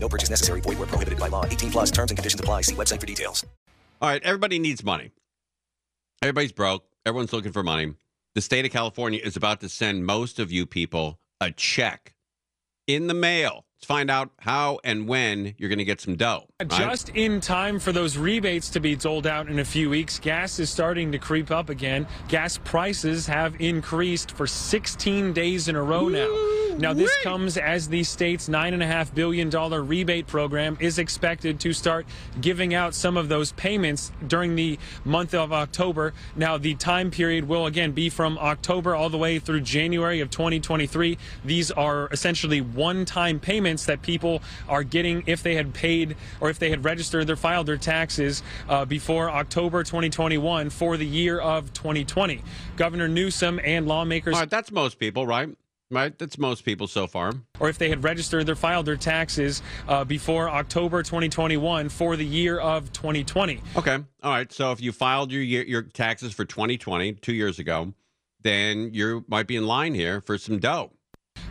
No purchase necessary. Void where prohibited by law. 18 plus terms and conditions apply. See website for details. All right, everybody needs money. Everybody's broke. Everyone's looking for money. The state of California is about to send most of you people a check in the mail. Let's find out how and when you're going to get some dough. right? Just in time for those rebates to be doled out in a few weeks, gas is starting to creep up again. Gas prices have increased for 16 days in a row now. Now, this comes as the state's $9.5 billion rebate program is expected to start giving out some of those payments during the month of October. Now, the time period will again be from October all the way through January of 2023. These are essentially one time payments that people are getting if they had paid or if they had registered or filed their taxes uh, before October 2021 for the year of 2020. Governor Newsom and lawmakers All right, that's most people, right? Right? That's most people so far. or if they had registered or filed their taxes uh, before October 2021 for the year of 2020. Okay. All right. So if you filed your year, your taxes for 2020, two years ago, then you might be in line here for some dough.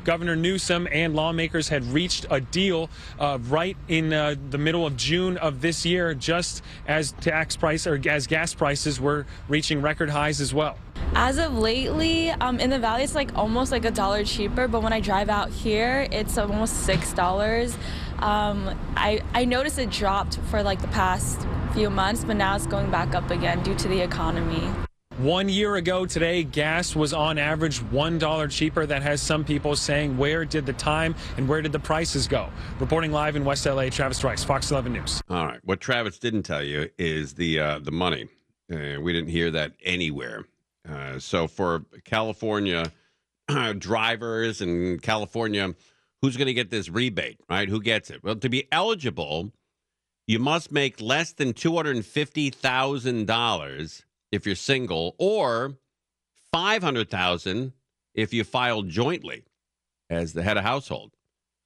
Governor Newsom and lawmakers had reached a deal uh, right in uh, the middle of June of this year, just as tax price or as gas prices were reaching record highs as well. As of lately, um, in the valley, it's like almost like a dollar cheaper. But when I drive out here, it's almost six dollars. Um, I I noticed it dropped for like the past few months, but now it's going back up again due to the economy. One year ago today, gas was on average $1 cheaper. That has some people saying, where did the time and where did the prices go? Reporting live in West LA, Travis Rice, Fox 11 News. All right. What Travis didn't tell you is the, uh, the money. Uh, we didn't hear that anywhere. Uh, so for California drivers and California, who's going to get this rebate, right? Who gets it? Well, to be eligible, you must make less than $250,000 if you're single, or five hundred thousand if you file jointly as the head of household.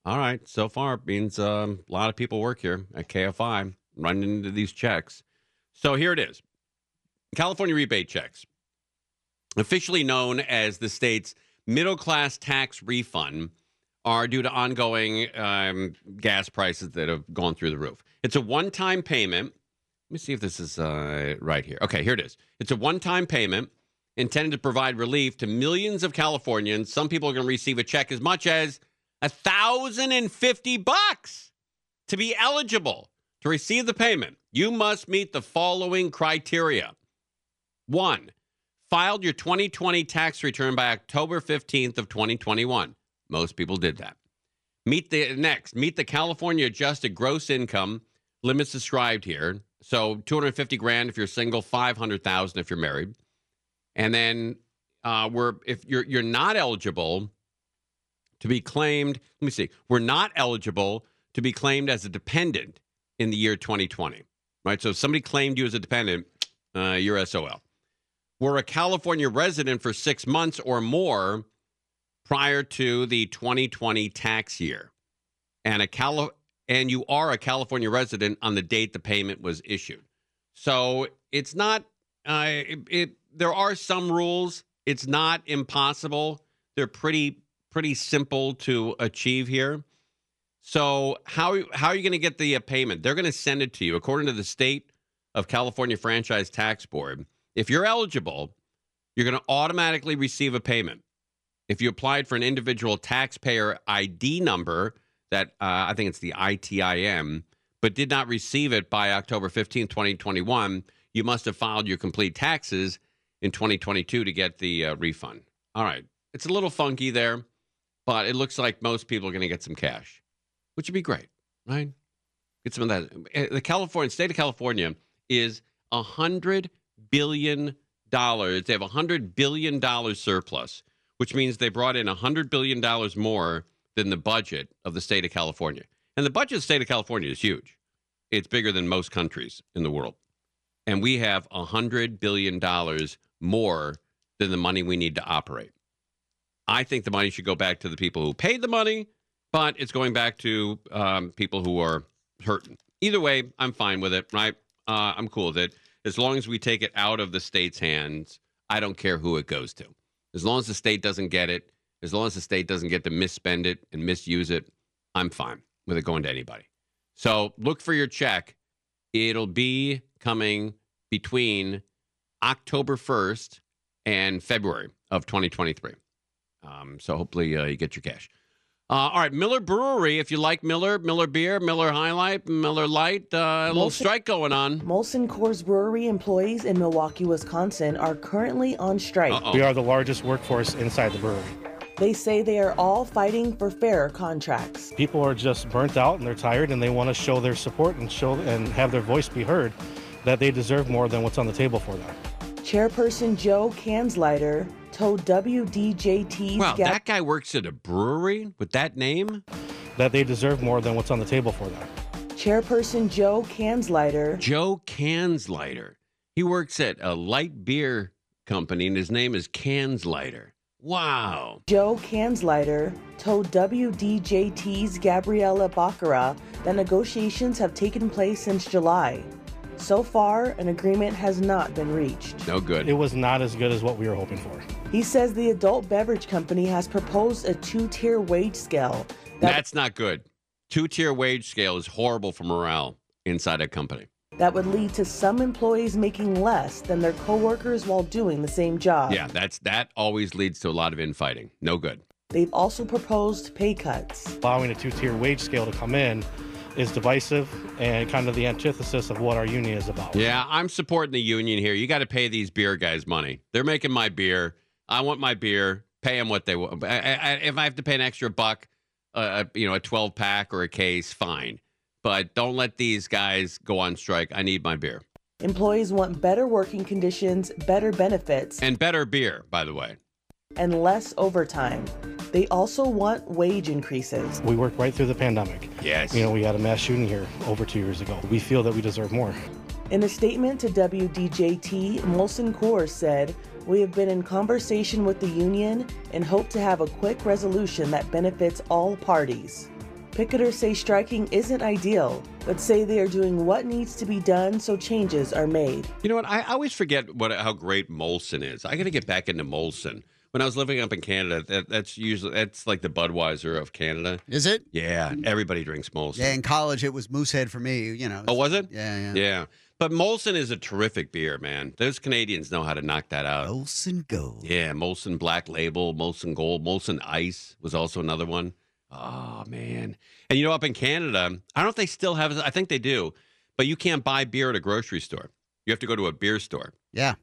All right, so far it means um, a lot of people work here at KFI running into these checks. So here it is California rebate checks, officially known as the state's middle class tax refund, are due to ongoing um, gas prices that have gone through the roof. It's a one time payment. Let me see if this is uh, right here. Okay, here it is. It's a one time payment intended to provide relief to millions of Californians. Some people are going to receive a check as much as a thousand and fifty bucks to be eligible to receive the payment. You must meet the following criteria: one, filed your 2020 tax return by October 15th of 2021. Most people did that. Meet the next, meet the California adjusted gross income limits described here. So 250 grand if you're single, 500,000 if you're married. And then uh, we're if you're you're not eligible to be claimed. Let me see. We're not eligible to be claimed as a dependent in the year 2020. Right. So if somebody claimed you as a dependent, uh, you're SOL. We're a California resident for six months or more prior to the 2020 tax year, and a Cali- and you are a California resident on the date the payment was issued. So it's not. Uh, it, it there are some rules. It's not impossible. They're pretty pretty simple to achieve here. So how how are you going to get the uh, payment? They're going to send it to you according to the state of California Franchise Tax Board. If you're eligible, you're going to automatically receive a payment. If you applied for an individual taxpayer ID number, that uh, I think it's the ITIN, but did not receive it by October 15, 2021, you must have filed your complete taxes in 2022 to get the uh, refund. All right. It's a little funky there, but it looks like most people are going to get some cash, which would be great, right? Get some of that. Uh, The California state of California is a hundred billion dollars. They have a hundred billion dollars surplus, which means they brought in a hundred billion dollars more than the budget of the state of California. And the budget of the state of California is huge. It's bigger than most countries in the world. and we have a hundred billion dollars more than the money we need to operate. I think the money should go back to the people who paid the money, but it's going back to um, people who are hurting. Either way, I'm fine with it. Right? Uh, I'm cool with it as long as we take it out of the state's hands. I don't care who it goes to. As long as the state doesn't get it, as long as the state doesn't get to misspend it and misuse it, I'm fine with it going to anybody. So look for your check. It'll be coming between October 1st and February of 2023. Um, so hopefully uh, you get your cash. Uh, all right, Miller Brewery. If you like Miller, Miller beer, Miller High Life, Miller Lite, uh, a little strike going on. Molson Coors Brewery employees in Milwaukee, Wisconsin are currently on strike. Uh-oh. We are the largest workforce inside the brewery. They say they are all fighting for fair contracts. People are just burnt out and they're tired and they want to show their support and show and have their voice be heard that they deserve more than what's on the table for them. Chairperson Joe Kanslider told WDJT's Wow, Gab- that guy works at a brewery with that name? That they deserve more than what's on the table for them. Chairperson Joe Kanslider Joe Canslighter. He works at a light beer company, and his name is Canslighter. Wow. Joe Kanslider told WDJT's Gabriella Baccara that negotiations have taken place since July. So far, an agreement has not been reached. No good. It was not as good as what we were hoping for. He says the adult beverage company has proposed a two tier wage scale that, That's not good. Two tier wage scale is horrible for morale inside a company. That would lead to some employees making less than their coworkers while doing the same job. Yeah, that's that always leads to a lot of infighting. No good. They've also proposed pay cuts. Allowing a two tier wage scale to come in is divisive and kind of the antithesis of what our union is about. Yeah, I'm supporting the union here. You got to pay these beer guys money. They're making my beer. I want my beer. Pay them what they want. I, I, if I have to pay an extra buck, uh, you know, a 12 pack or a case, fine. But don't let these guys go on strike. I need my beer Employees want better working conditions, better benefits, and better beer, by the way. and less overtime. They also want wage increases. We worked right through the pandemic. Yes. You know, we had a mass shooting here over two years ago. We feel that we deserve more. In a statement to WDJT, Molson Coors said, We have been in conversation with the union and hope to have a quick resolution that benefits all parties. Picketers say striking isn't ideal, but say they are doing what needs to be done so changes are made. You know what? I always forget what how great Molson is. I got to get back into Molson. When I was living up in Canada, that, that's usually that's like the Budweiser of Canada. Is it? Yeah, everybody drinks Molson. Yeah, in college it was Moosehead for me. You know. Oh, was it? Yeah, yeah. Yeah. But Molson is a terrific beer, man. Those Canadians know how to knock that out. Molson Gold. Yeah, Molson Black Label, Molson Gold, Molson Ice was also another one. Oh man! And you know, up in Canada, I don't know if they still have. I think they do, but you can't buy beer at a grocery store. You have to go to a beer store, Yeah.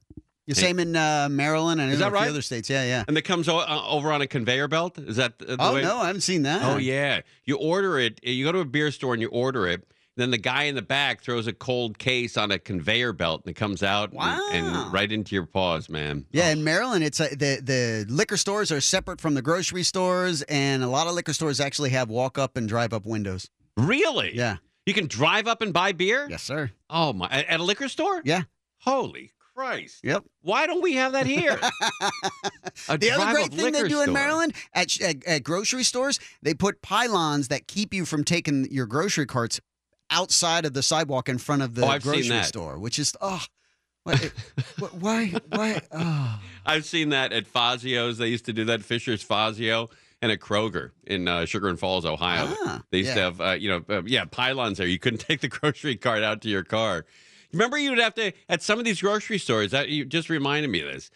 The same in uh, Maryland and Is that right? other states. Yeah, yeah. and it comes o- uh, over on a conveyor belt. Is that uh, Oh way? no, I haven't seen that. Oh yeah, you order it. You go to a beer store and you order it. Then the guy in the back throws a cold case on a conveyor belt and it comes out and- Wow. and, right into your paws, man. Yeah, oh. in Maryland, it's a, the the liquor stores are separate from the grocery stores, and a lot of liquor stores actually have walk up and drive up windows. Really? Yeah. You can drive up and buy beer? Yes, sir. Oh my! At a liquor store? Yeah. Holy Christ! Yep. Why don't we have that here? The other great thing they do in. Maryland at, at, at grocery stores, they put pylons that keep you from taking your grocery carts outside of the sidewalk in front of the Oh, grocery store, which is oh, what- why why oh. I've seen that at Fazio's. They used to do that. Fisher's Fazio and at Kroger in uh, Chagrin Falls, Ohio. Ah, they used to have, uh, you know, uh, yeah, pylons there. You couldn't take the grocery cart out to your car. Remember, you'd have to at some of these grocery stores. That you just reminded me of this.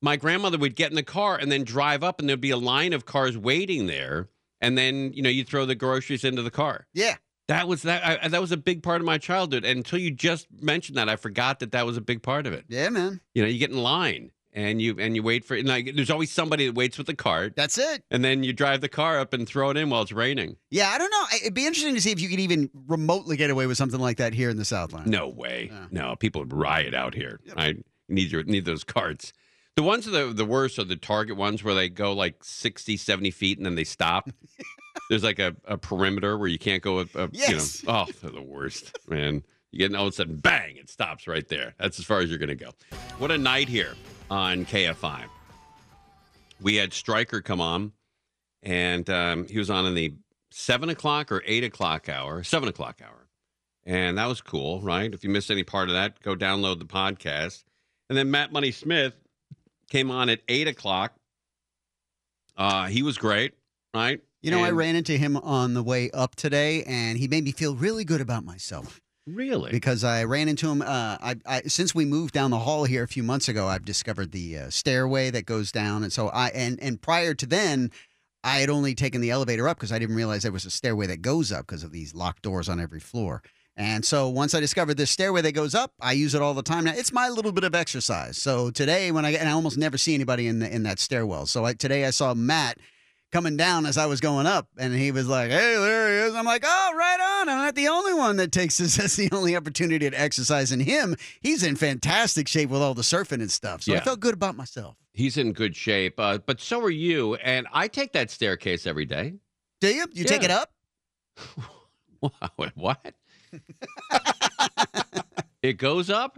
My grandmother would get in the car and then drive up, and there'd be a line of cars waiting there. And then you know you throw the groceries into the car. yeah. That was that. I, that was a big part of my childhood. And until you just mentioned that, I forgot that that was a big part of it. Yeah, man. You know, you get in line and you and you wait for. And like, there's always somebody that waits with the cart, That's it. and then you drive the car up and throw it in while it's raining. Yeah, I don't know. It'd be interesting to see if you could even remotely get away with something like that here in the Southland. No way. Yeah. No, people would riot out here. I need your need those carts. The ones that are the worst are the Target ones where they go like 60, 70 feet and then they stop. There's like a, a perimeter where you can't go. Uh, Yes. You know, oh, they're the worst, man. You get all of a sudden, bang, it stops right there. That's as far as you're going to go. What a night here on KFI. We had Stryker come on, and um, he was on in the seven o'clock or eight o'clock hour, seven o'clock hour. And that was cool, right? If you missed any part of that, go download the podcast. And then Matt Money Smith came on at eight o'clock. Uh, he was great, right? You know, I ran into him on the way up today, and he made me feel really good about myself. Really? Because I ran into him. Uh, I, I since we moved down the hall here a few months ago, I've discovered the uh, stairway that goes down, and so I and and prior to then, I had only taken the elevator up because I didn't realize there was a stairway that goes up because of these locked doors on every floor. And so once I discovered this stairway that goes up, I use it all the time now. It's my little bit of exercise. So today, when I and I almost never see anybody in the, in that stairwell. So I, today I saw Matt coming down as I was going up, and he was like, "Hey, there he is." I'm like, "Oh, right on." I'm not the only one that takes this as the only opportunity to exercise. And him, he's in fantastic shape with all the surfing and stuff. So I felt good about myself. He's in good shape, uh, but so are you. And I take that staircase every day. Do you? You take it up? What? it goes up?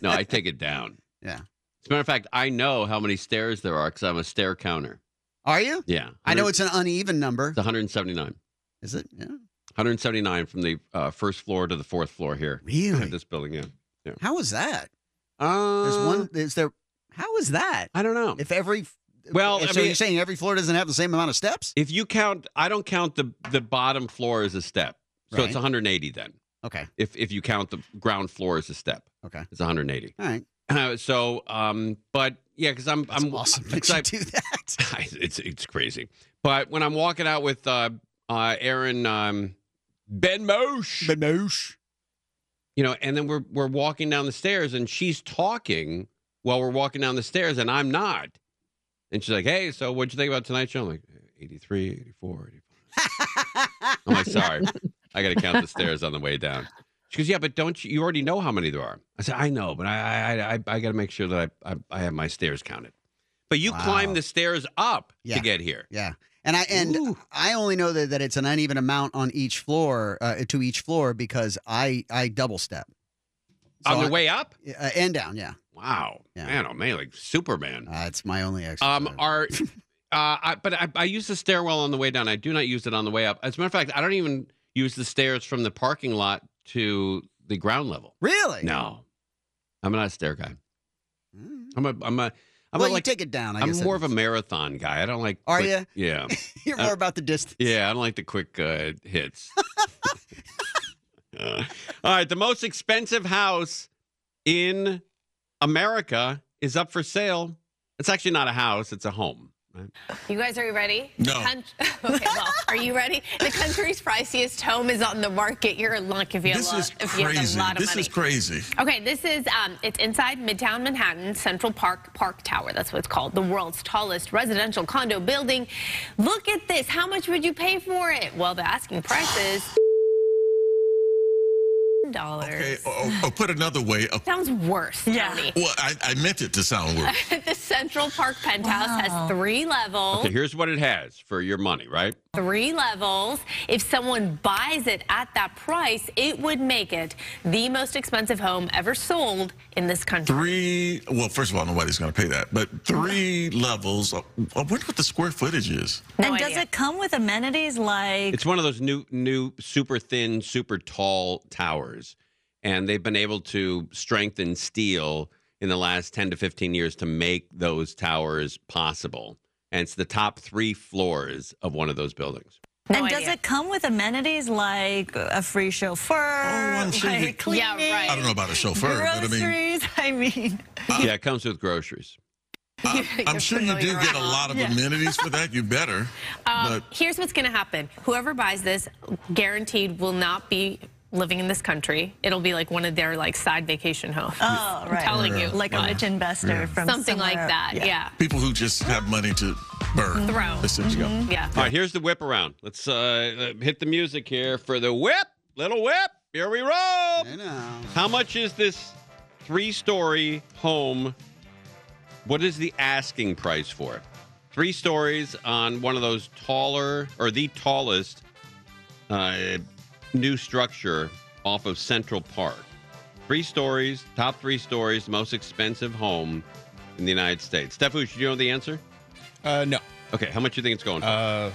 no, I take it down. Yeah. As a matter of fact, I know how many stairs there are because I'm a stair counter. Are you? Yeah. I know it's an uneven number. It's 179. Is it? Yeah. 179 from the uh, first floor to the fourth floor here. Really? At this building, yeah. yeah. How is that? Uh, There's one. Is there? How is that? I don't know. If every Well, so I mean- you're saying every floor doesn't have the same amount of steps? If you count, I don't count the the bottom floor as a step, so it's 180 then. Okay. If if you count the ground floor as a step, Okay. it's 180. All right. Uh, so, um, but yeah, because I'm That's I'm awesome. you I- do that. it's it's crazy. But when I'm walking out with uh, uh, Erin um, Ben-Moche, Ben Mosh. you know, and then we're we're walking down the stairs, and she's talking while we're walking down the stairs, and I'm not. And she's like, "Hey, so what'd you think about tonight's show?" I'm like, 83, 84, 85. I'm like, sorry, I got to count the stairs on the way down. She goes, yeah, but don't you? You already know how many there are. I said, I know, but I I I, I got to make sure that I, I I have my stairs counted. But you Wow. climb the stairs up Yeah. to get here. Yeah. And I and Ooh. I only know that, that it's an uneven amount on each floor uh, to each floor because I I double step on the way up. uh, and down. Yeah, Wow, Yeah. man, oh man, like Superman. uh, it's my only exercise. Um, are uh, I, but I, I use the stairwell on the way down. I do not use it on the way up. As a matter of fact, I don't even use the stairs from the parking lot to the ground level. really? No, I'm not a stair guy. Mm. I'm a I'm a I'm well, a, you like take it down. I I'm guess more of a marathon guy. I don't like. Are quick- ya? Yeah, You're uh, more about the distance. yeah. I don't like the quick uh, hits. Uh, all right, the most expensive house in America is up for sale. It's actually not a house; it's a home. Right? You guys are you ready? No. The coun- okay, well, are you ready? The country's priciest home is on the market. You're in luck if you This have, is if you have a crazy. lot of money. This money. is crazy. Okay, this is um, it's inside Midtown Manhattan, Central Park Park Tower. That's what it's called. The world's tallest residential condo building. Look at this. How much would you pay for it? Well, the asking price is dollars. Okay, or, or put another way. uh, Sounds worse, Tony. Well, I, I meant it to sound worse. the Central Park penthouse has three levels. Okay, here's what it has for your money, right? Three levels. If someone buys it at that price, it would make it the most expensive home ever sold in this country. Three. Well, first of all, nobody's going to pay that. But three levels. uh, I wonder what the square footage is. No and does it come with amenities like It's one of those new, new, super thin, super tall towers, and they've been able to strengthen steel in the last ten to fifteen years to make those towers possible. And it's the top three floors of one of those buildings. No and does it come with amenities like a free chauffeur, I'm like cleaning, Yeah, right. I don't know about a chauffeur, but I mean, groceries? I mean, yeah, it comes with groceries. I'm, I'm sure you do familiar get a lot of amenities for that. You better. Um, but here's what's going to happen. Whoever buys this, guaranteed, will not be living in this country. It'll be like one of their like side vacation homes. oh, I'm right. telling you. like a Like, rich investor from something like somewhere- that. Yeah. people who just have money to burn. Throw. Essentially. Yeah. All right, here's the whip around. Let's uh, uh, hit the music here for the whip. Little whip. Here we roll. I know. How much is this three story home? What is the asking price for it? Three stories on one of those taller or the tallest uh, new structure off of Central Park. Three stories, top three stories, most expensive home in the United States. Steffu, do you know the answer? Uh, no. Okay, how much do you think it's going for? Uh,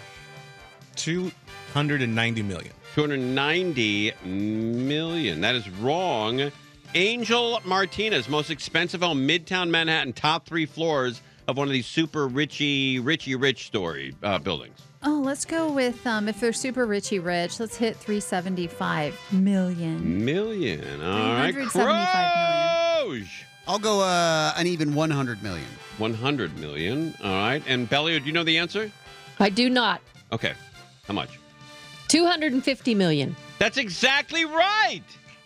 two hundred and ninety million. 290 million. That is wrong. Angel Martinez, most expensive home, Midtown Manhattan, top three floors of one of these super richy, richy rich story uh, buildings. Oh, let's go with um, if they're super richy rich, let's hit 375 million. Million. All right. 375 million. Croge. I'll go uh, an even 100 million. 100 million. All right. And Bellio, do you know the answer? I do not. Okay. How much? 250 million. That's exactly right.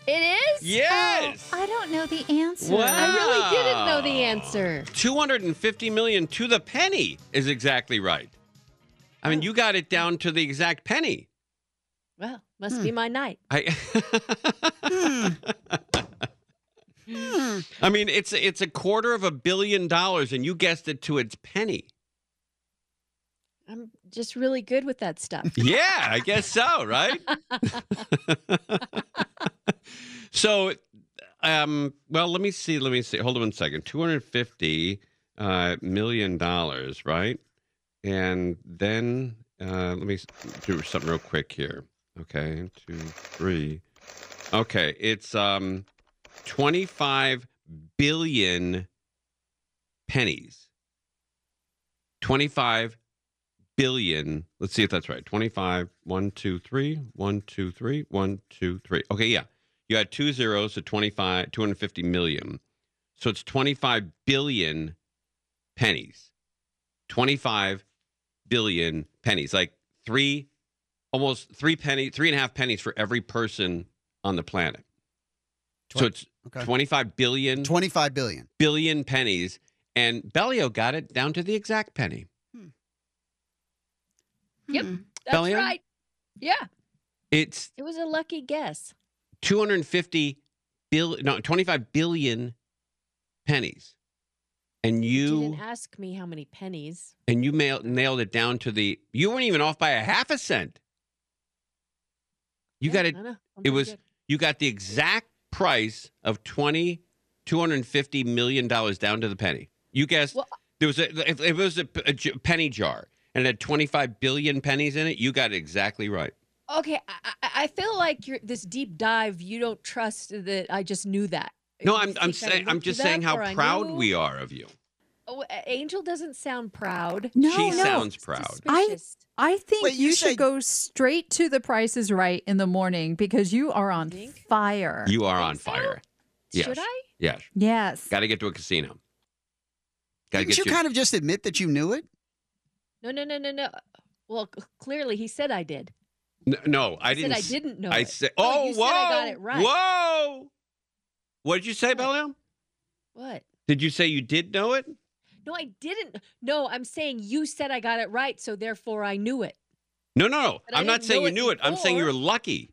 It is? Yes. Oh, I don't know the answer. Wow. I really didn't know the answer. 250 million to the penny is exactly right. I mean, you got it down to the exact penny. Well, must be my night. I I mean, it's it's a quarter of a billion dollars and you guessed it to its penny. I'm just really good with that stuff. Yeah, I guess so, right? so um well, let me see, let me see. Hold on one second. 250 uh million dollars, right? And then uh let me do something real quick here. Okay, two, three. Okay, it's um 25 billion pennies. 25 billion. Let's see if that's right. 25, 1, 2, 3, 1, 2, 3, 1, 2, 3. Okay, yeah. You had two zeros, so 25, 250 million. So it's 25 billion pennies. 25 billion pennies. Like three, almost three penny, three and a half pennies for every person on the planet. So it's Okay. 25 billion 25 billion. billion pennies, and Bellio got it down to the exact penny. Hmm. Yep. That's Bellion? right. Yeah. It's It was a lucky guess. 250 billion, no, 25 billion pennies. And You didn't ask me how many pennies. and you mail, nailed it down to the you weren't even off by a half a cent. You Yeah, got it I know. I'm it was good. you got the exact price of 20 250 million dollars down to the penny. You guessed Well- there was a if, if it was a, a penny jar and it had 25 billion pennies in it, you got it exactly right. Okay, I, I I feel like you're this deep dive. You don't trust that I just knew that. No, I'm I'm saying I'm just saying how proud knew? we are of you. Oh, Angel doesn't sound proud. No, she no. sounds proud. I Suspicious. I think Wait, you, you should go straight to the Price is Right in the morning because you are on think? fire. You are think on so? fire. Yes. Should I? Yes. yes. Got to get to a casino. Got to Didn't get you kind of just admit that you knew it? No, no, no, no, no. Well, clearly he said I did. N- No, I I didn't. said I s- didn't know I said, Oh, "Oh, you whoa, said I got it right. whoa." What did you say, Belliam? What? Did you say you did know it? No, I didn't. No, I'm saying you said I got it right, so therefore I knew it. No, no, no. But I I'm not saying you knew it. I'm saying you were lucky.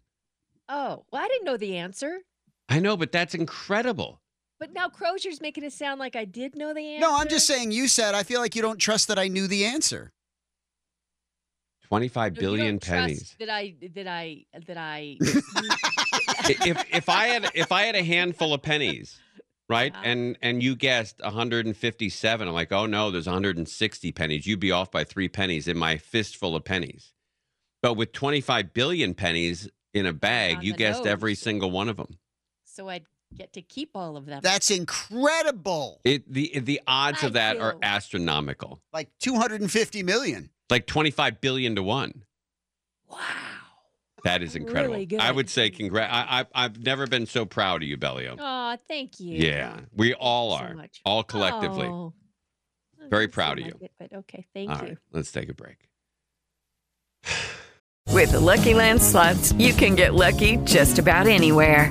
Oh, well, I didn't know the answer. I know, but that's incredible. But now Crozier's making it sound like I did know the answer. No, I'm just saying you said I feel like you don't trust that I knew the answer. Twenty-five No, billion pennies. That I that I that I. If if I had if I had a handful of pennies, right, Yeah. and and you guessed 157, I'm like, oh no, there's 160 pennies. You'd be off by three pennies in my fistful of pennies. But with 25 billion pennies in a bag, On you guessed every single one of them. so I'd get to keep all of them. That's incredible. It the the odds I of that are astronomical. Like 250 million. Like 25 billion to one. wow. That is incredible. really I would say congrats. I, I I've never been so proud of you, Bellio. Oh, thank you. Yeah, we all so are, much. all collectively. Oh. Very proud seem of like it, but okay, thank All you. right, let's take a break. With the Lucky Land slots, you can get lucky just about anywhere.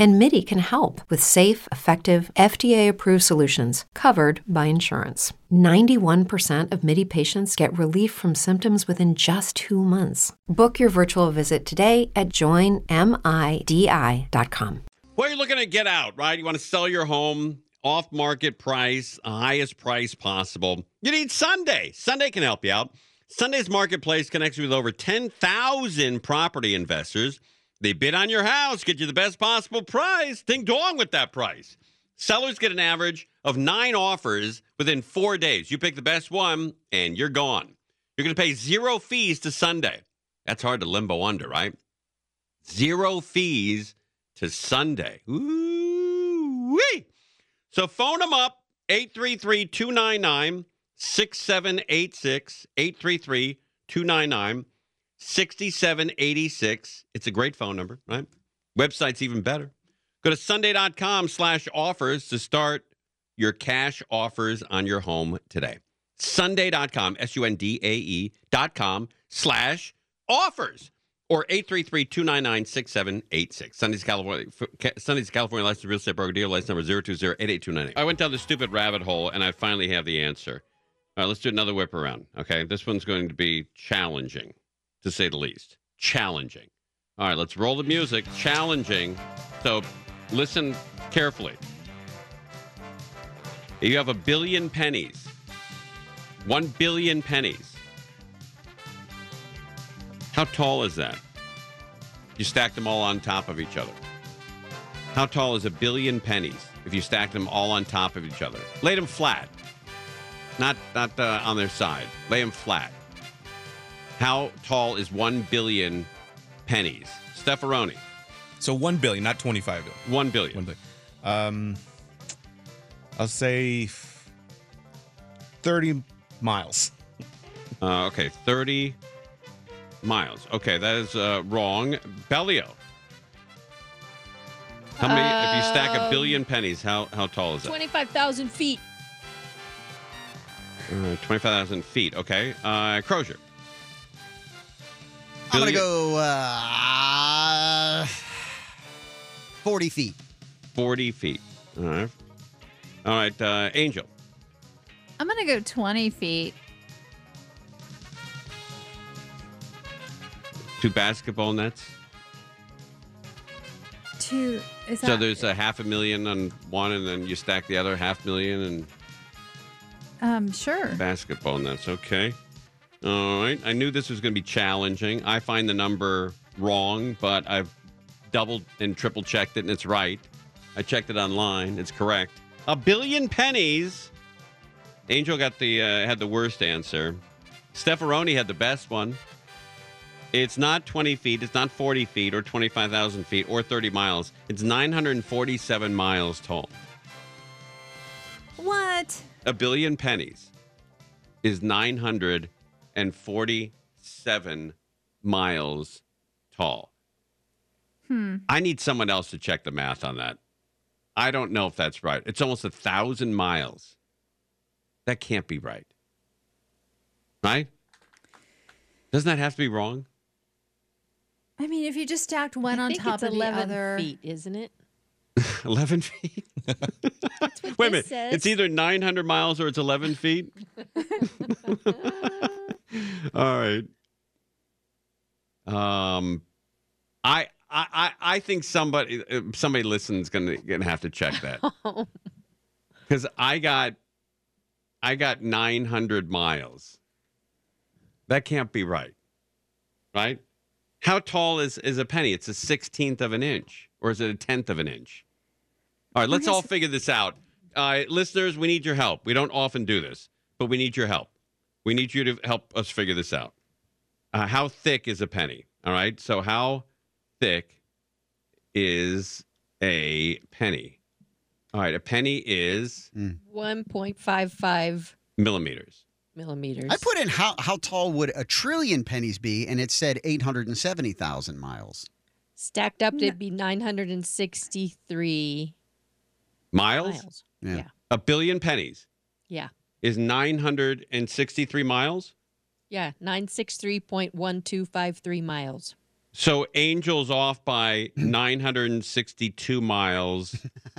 And MIDI can help with safe, effective, FDA approved solutions covered by insurance. 91% of MIDI patients get relief from symptoms within just two months. Book your virtual visit today at joinmidi.com. Well, you're looking to get out, right? You want to sell your home off market price, highest price possible. You need Sundae. Sundae can help you out. Sundae's marketplace connects you with over 10,000 property investors. They bid on your house, get you the best possible price. Ding dong with that price. Sellers get an average of nine offers within four days. You pick the best one, and you're gone. You're going to pay zero fees to Sundae. That's hard to limbo under, right? Zero fees to Sundae. Ooh wee. So phone them up 833 299 6786 833 299 6786. It's a great phone number, right? Website's even better. Go to sundae.com slash offers to start your cash offers on your home today. Sundae.com, S U N D A E dot com slash offers or 833-299-6786. Sundae's California, Sundae's California license real estate broker deal license number 020-88298. I went down the stupid rabbit hole and I finally have the answer. All right, let's do another whip around. Okay, this one's going to be challenging, to say the least. Challenging. All right, let's roll the music. Challenging. So listen carefully. You have a billion pennies. One billion pennies. How tall is that? You stack them all on top of each other. How tall is a billion pennies if you stack them all on top of each other? Lay them flat, not not uh, on their side. Lay them flat. How tall is one billion pennies? Stefaroni. So one billion, not twenty-five billion. One billion. One billion. Um, I'll say thirty miles. Uh, okay, 30 miles. Okay, that is uh, wrong. Bellio. How many, if you stack a Um, billion pennies, how, how tall is that? 25,000 feet. Uh, 25,000 feet. Okay. Uh, Crozier. I'm going to go uh, 40 feet. 40 feet. All right. All right, uh, Angel. I'm going to go 20 feet. Two basketball nets. Two. Is that, So there's a half a million on one, and then you stack the other half million and um, sure. basketball nets. Okay. All right. I knew this was going to be challenging. I find the number wrong, but I've doubled and triple checked it, and it's right. I checked it online. It's correct. A billion pennies. Angel got the uh, had the worst answer. Stefaroni had the best one. It's not 20 feet. It's not 40 feet or 25,000 feet or 30 miles. It's 947 miles tall. What? A billion pennies is 947 miles tall. Hmm. I need someone else to check the math on that. I don't know if that's right. It's almost a thousand miles. That can't be right. Right? Doesn't that have to be wrong? I mean, if you just stacked one I on top it's of the 11 other. feet, isn't it? 11 feet? Wait a minute. says. It's either 900 miles or it's 11 feet. All right. Um, I I I- I think somebody uh, somebody listens gonna gonna have to check that because I got I got 900 miles. That can't be right, right? How tall is is a penny? It's a sixteenth of an inch, or is it a tenth of an inch? All right, let's all figure this out. Uh, listeners, we need your help. We don't often do this, but we need your help. We need you to help us figure this out. Uh, how thick is a penny? All right. So, how thick is a penny? All right. A penny is 1.55 millimeters. millimeters. I put in how how tall would a trillion pennies be, and it said 870,000 miles. Stacked up, it'd be 963 Miles? miles. Yeah. Yeah. A billion pennies Yeah. Is 963 miles. Yeah. 963.1253 miles. So Angel's off by 962 miles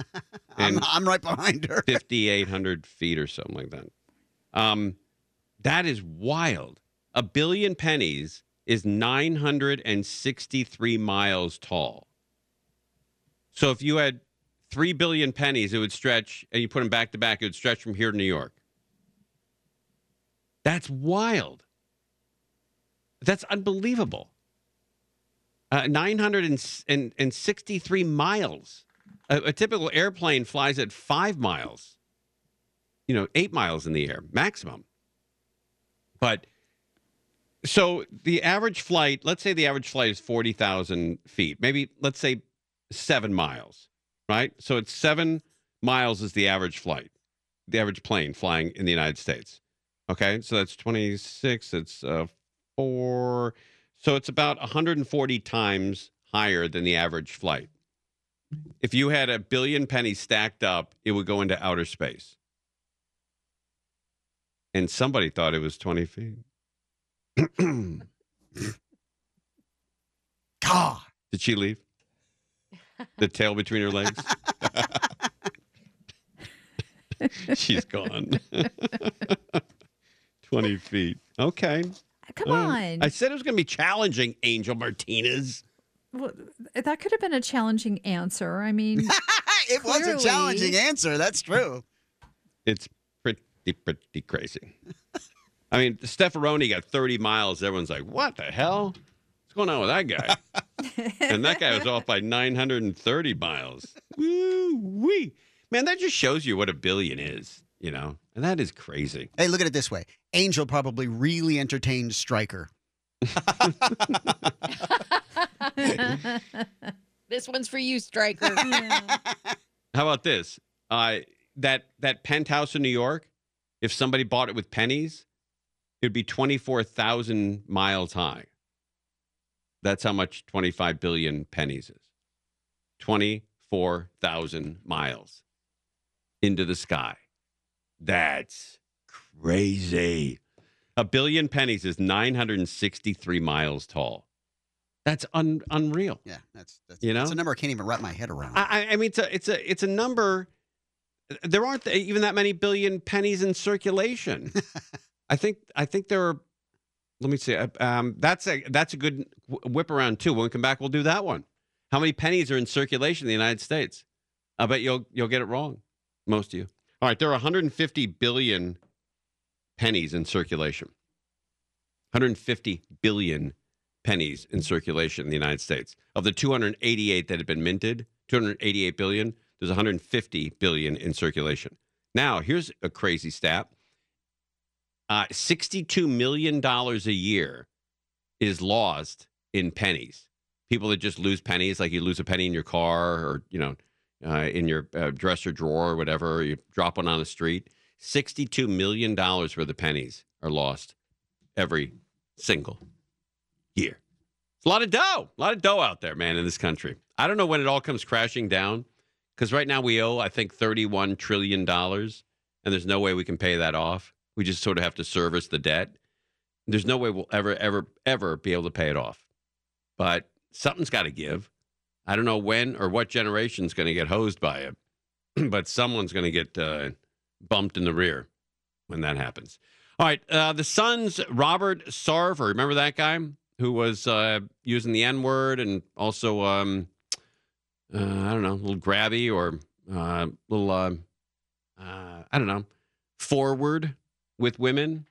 I'm, and I'm right behind her. 5,800 feet or something like that. Um, that is wild. A billion pennies is 963 miles tall. So if you had 3 billion pennies, it would stretch, and you put them back to back, it would stretch from here to New York. That's wild. That's unbelievable. Uh, 963 miles. A, a typical airplane flies at five miles, you know, eight miles in the air maximum. But so the average flight, let's say the average flight is 40,000 feet, maybe let's say seven miles, right? So it's seven miles is the average flight, the average plane flying in the United States. Okay. So that's 26, it's uh, four. So it's about 140 times higher than the average flight. If you had a billion pennies stacked up, it would go into outer space. And somebody thought it was 20 feet. God. Did she leave? The tail between her legs? She's gone. 20 feet. Okay. Come Uh, on. I said it was going to be challenging, Angel Martinez. Well, that could have been a challenging answer. I mean, it was a challenging answer. That's true. It's pretty, pretty crazy. I mean, Stefferoni got 30 miles. Everyone's like, what the hell? What's going on with that guy? and that guy was off by 930 miles. Woo wee. Man, that just shows you what a billion is, you know? And that is crazy. Hey, look at it this way. Angel probably really entertained Stryker. This one's for you, Stryker. How about this? Uh, that that penthouse in New York, if somebody bought it with pennies, it'd be 24,000 miles high. That's how much 25 billion pennies is. 24,000 miles into the sky. That's crazy. A billion pennies is 963 miles tall. That's un- unreal. Yeah, that's that's You know? It's a number I can't even wrap my head around. I, I- mean, it's a it's a it's a number. There aren't even that many billion pennies in circulation. I think I think there are. Let me see. uh, Um, that's a that's a good whip around too. When we come back, we'll do that one. How many pennies are in circulation in the United States? I bet you'll you'll get it wrong. Most of you. All right, there are 150 billion pennies in circulation. 150 billion pennies in circulation in the United States. Of the 288 that had been minted, 288 billion, there's 150 billion in circulation. Now, here's a crazy stat. Uh, $62 million a year is lost in pennies. People that just lose pennies, like you lose a penny in your car or, you know, uh, in your uh, dresser drawer or whatever, you drop one on the street. $62 million worth of pennies are lost every single year. It's a lot of dough, a lot of dough out there, man, in this country. I don't know when it all comes crashing down because right now we owe, I think, $31 trillion, and there's no way we can pay that off. We just sort of have to service the debt. There's no way we'll ever, ever, ever be able to pay it off. But something's got to give. I don't know when or what generation's going to get hosed by it, but someone's going to get uh, bumped in the rear when that happens. All right, uh, the Suns, Robert Sarver, remember that guy who was uh, using the N word and also, um, uh, I don't know, a little grabby or a uh, little, uh, I don't know, forward with women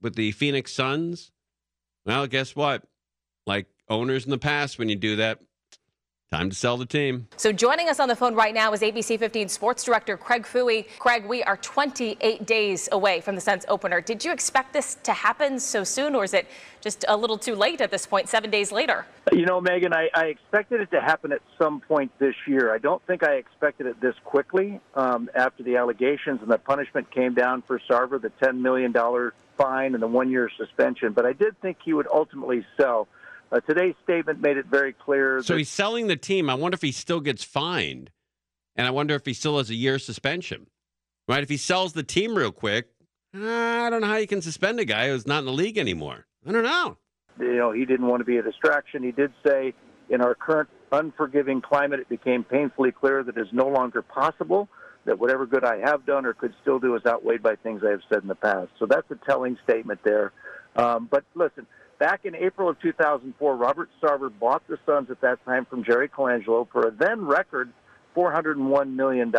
with the Phoenix Suns. Well, guess what? Like owners in the past, when you do that, time to sell the team. So joining us on the phone right now is ABC 15 sports director Craig Fouhy. Craig, we are 28 days away from the Suns opener. Did you expect this to happen so soon, or is it just a little too late at this point, seven days later? You know, Megan, I, I expected it to happen at some point this year. I don't think I expected it this quickly um, after the allegations and the punishment came down for Sarver, the $10 million fine and the one year suspension. But I did think he would ultimately sell. Uh, today's statement made it very clear. So he's selling the team. I wonder if he still gets fined, and I wonder if he still has a year suspension. Right? If he sells the team real quick, I don't know how you can suspend a guy who's not in the league anymore. I don't know. you know, he didn't want to be a distraction. He did say, in our current unforgiving climate, it became painfully clear that it is no longer possible that whatever good I have done or could still do is outweighed by things I have said in the past. So that's a telling statement there. Um, but listen, back in April of 2004, Robert Sarver bought the Suns at that time from Jerry Colangelo for a then record $401 million.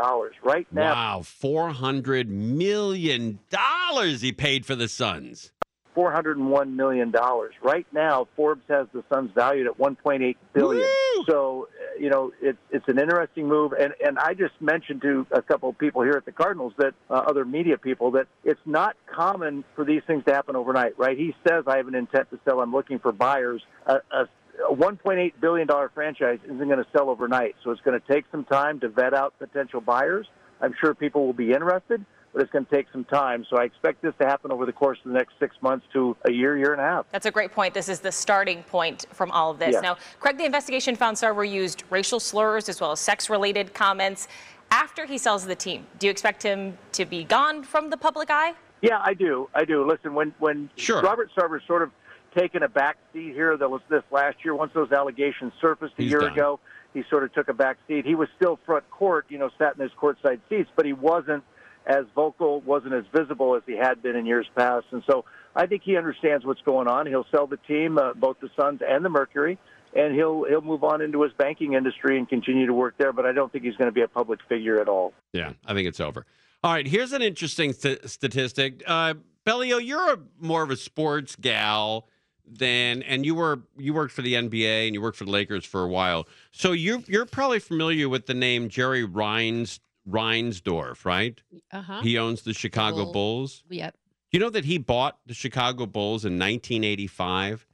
Right now, Wow, four hundred million dollars he paid for the Suns. $401 million. Right now, Forbes has the Suns valued at $1.8 billion. So, uh, you know, it's it's an interesting move. And, and I just mentioned to a couple of people here at the Cardinals that, uh, other media people, that it's not common for these things to happen overnight, right? He says, I have an intent to sell. I'm looking for buyers. A, a, a $1.8 billion franchise isn't going to sell overnight. So it's going to take some time to vet out potential buyers. I'm sure people will be interested but it's going to take some time. So I expect this to happen over the course of the next six months to a year, year and a half. That's a great point. This is the starting point from all of this. Yeah. Now, Craig, the investigation found Sarver used racial slurs as well as sex related comments after he sells the team. Do you expect him to be gone from the public eye? Yeah, I do. I do. Listen, when when Sure. Robert Sarver sort of taken a back seat here, that was this last year. Once those allegations surfaced a He's year done. ago, he sort of took a back seat. He was still front court, you know, sat in his courtside seats, but he wasn't as vocal, wasn't as visible as he had been in years past. And so I think he understands what's going on. He'll sell the team, uh, both the Suns and the Mercury, and he'll he'll move on into his banking industry and continue to work there. But I don't think he's going to be a public figure at all. Yeah, I think it's over. All right, here's an interesting st- statistic. Uh, Bellio, you're a, more of a sports gal than, and you were you worked for the NBA and you worked for the Lakers for a while. So you you're probably familiar with the name Jerry Reins Reinsdorf, right? Uh huh. He owns the Chicago Bull- Bulls. Yep. You know that he bought the Chicago Bulls in 1985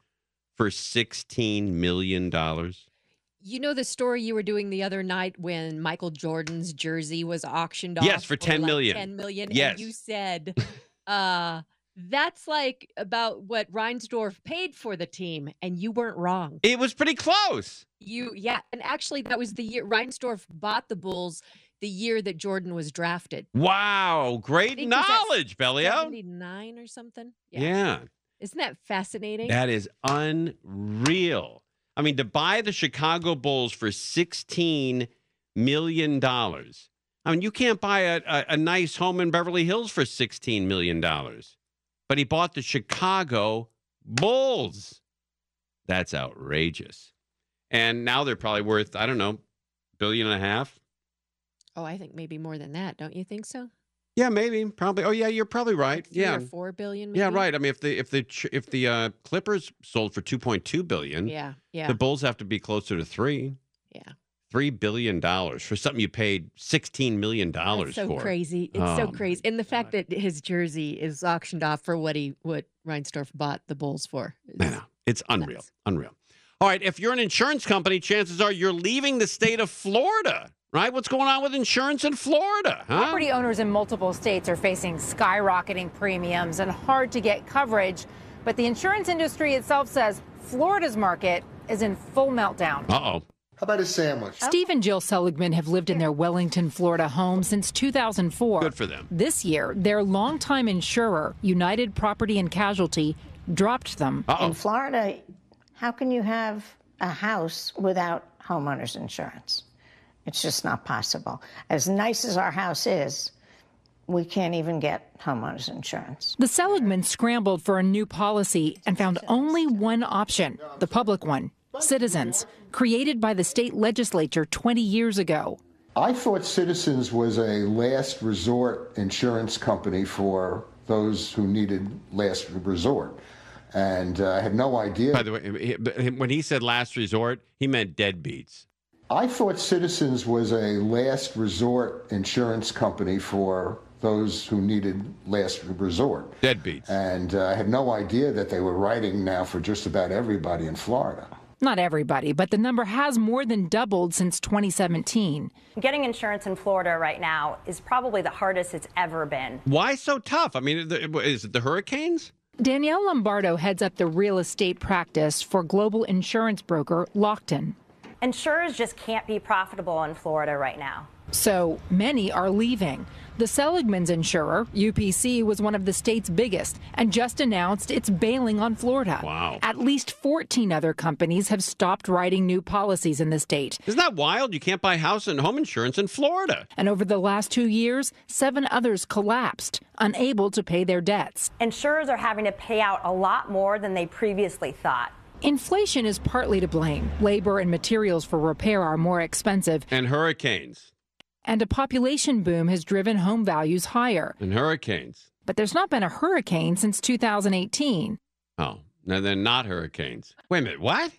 for 16 million dollars. You know the story you were doing the other night when Michael Jordan's jersey was auctioned off? Yes, for 10 like million. 10 million. Yes. And you said, uh, that's like about what Reinsdorf paid for the team, and you weren't wrong. It was pretty close. You, yeah. And actually, that was the year Reinsdorf bought the Bulls the year that Jordan was drafted. Wow, great think it was at knowledge, Bellio. 79 or something. Yeah. Isn't that fascinating? That is unreal. I mean, to buy the Chicago Bulls for $16 million. I mean, you can't buy a, a, a nice home in Beverly Hills for $16 million. But he bought the Chicago Bulls. That's outrageous. And now they're probably worth, I don't know, billion and a half. Oh, I think maybe more than that. Don't you think so? Yeah, maybe, probably. Oh, yeah, you're probably right. Three yeah, or four billion. Maybe? yeah, right. I mean, if the if the if the uh, Clippers sold for two point two billion, Yeah, yeah. the Bulls have to be closer to three. Yeah. three billion dollars for something you paid sixteen million dollars so for. crazy. It's Oh, so crazy. And the fact that his jersey is auctioned off for what he what Reinsdorf bought the Bulls for. I know. It's unreal. Unreal. All right. If you're an insurance company, chances are you're leaving the state of Florida, right? What's going on with insurance in Florida? Huh? Property owners in multiple states are facing skyrocketing premiums and hard to get coverage. But the insurance industry itself says Florida's market is in full meltdown. Uh oh. How about a sandwich? Steve and Jill Seligman have lived in their Wellington, Florida home since 2004. Good for them. This year, their longtime insurer, United Property and Casualty, dropped them. Oh, In Florida, how can you have a house without homeowners insurance? It's just not possible. As nice as our house is, we can't even get homeowners insurance. The Seligman scrambled for a new policy and found only one option the public one Citizens, created by the state legislature 20 years ago. I thought Citizens was a last resort insurance company for those who needed last resort. And uh, I had no idea. By the way, when he said last resort, he meant deadbeats. I thought Citizens was a last resort insurance company for those who needed last resort. Deadbeats. And uh, I had no idea that they were writing now for just about everybody in Florida. Not everybody, but the number has more than doubled since 2017. Getting insurance in Florida right now is probably the hardest it's ever been. Why so tough? I mean, is it the hurricanes? Danielle Lombardo heads up the real estate practice for global insurance broker Lockton. Insurers just can't be profitable in Florida right now. So many are leaving. The Seligman's insurer, UPC, was one of the state's biggest and just announced it's bailing on Florida. Wow. At least 14 other companies have stopped writing new policies in the state. Isn't that wild? You can't buy house and home insurance in Florida. And over the last two years, seven others collapsed, unable to pay their debts. Insurers are having to pay out a lot more than they previously thought. Inflation is partly to blame. Labor and materials for repair are more expensive, And hurricanes. and a population boom has driven home values higher. And hurricanes. But there's not been a hurricane since 2018. Oh, no, they're not hurricanes. Wait a minute, what?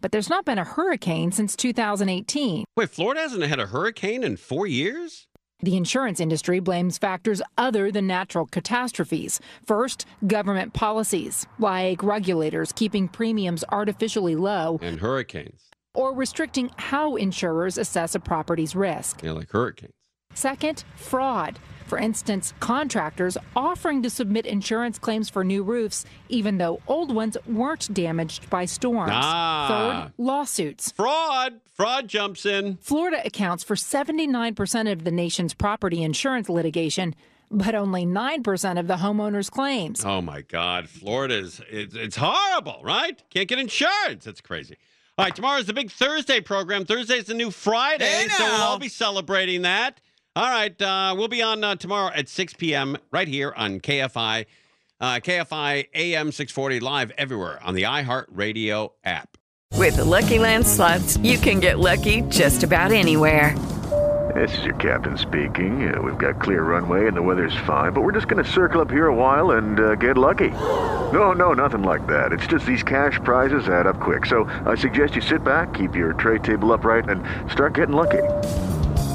But there's not been a hurricane since 2018. Wait, Florida hasn't had a hurricane in four years? The insurance industry blames factors other than natural catastrophes. First, government policies, like regulators keeping premiums artificially low And hurricanes. or restricting how insurers assess a property's risk. Yeah, like hurricanes. Second, fraud. For instance, contractors offering to submit insurance claims for new roofs, even though old ones weren't damaged by storms. Ah. Third, lawsuits. Fraud. Fraud jumps in. Florida accounts for 79% of the nation's property insurance litigation, but only 9% of the homeowners' claims. Oh my God, Florida's it's, it's horrible, right? Can't get insurance. It's crazy. All right, tomorrow's the big Thursday program. Thursday's the new Friday, Hey, so we'll all be celebrating that. All right, uh, we'll be on uh, tomorrow at 6 p.m. right here on KFI, uh, KFI AM 640 live everywhere on the iHeartRadio app. With the Lucky Land slots, you can get lucky just about anywhere. This is your captain speaking. Uh, we've got clear runway and the weather's fine, but we're just going to circle up here a while and uh, get lucky. No, no, nothing like that. It's just these cash prizes add up quick. So I suggest you sit back, keep your tray table upright, and start getting lucky.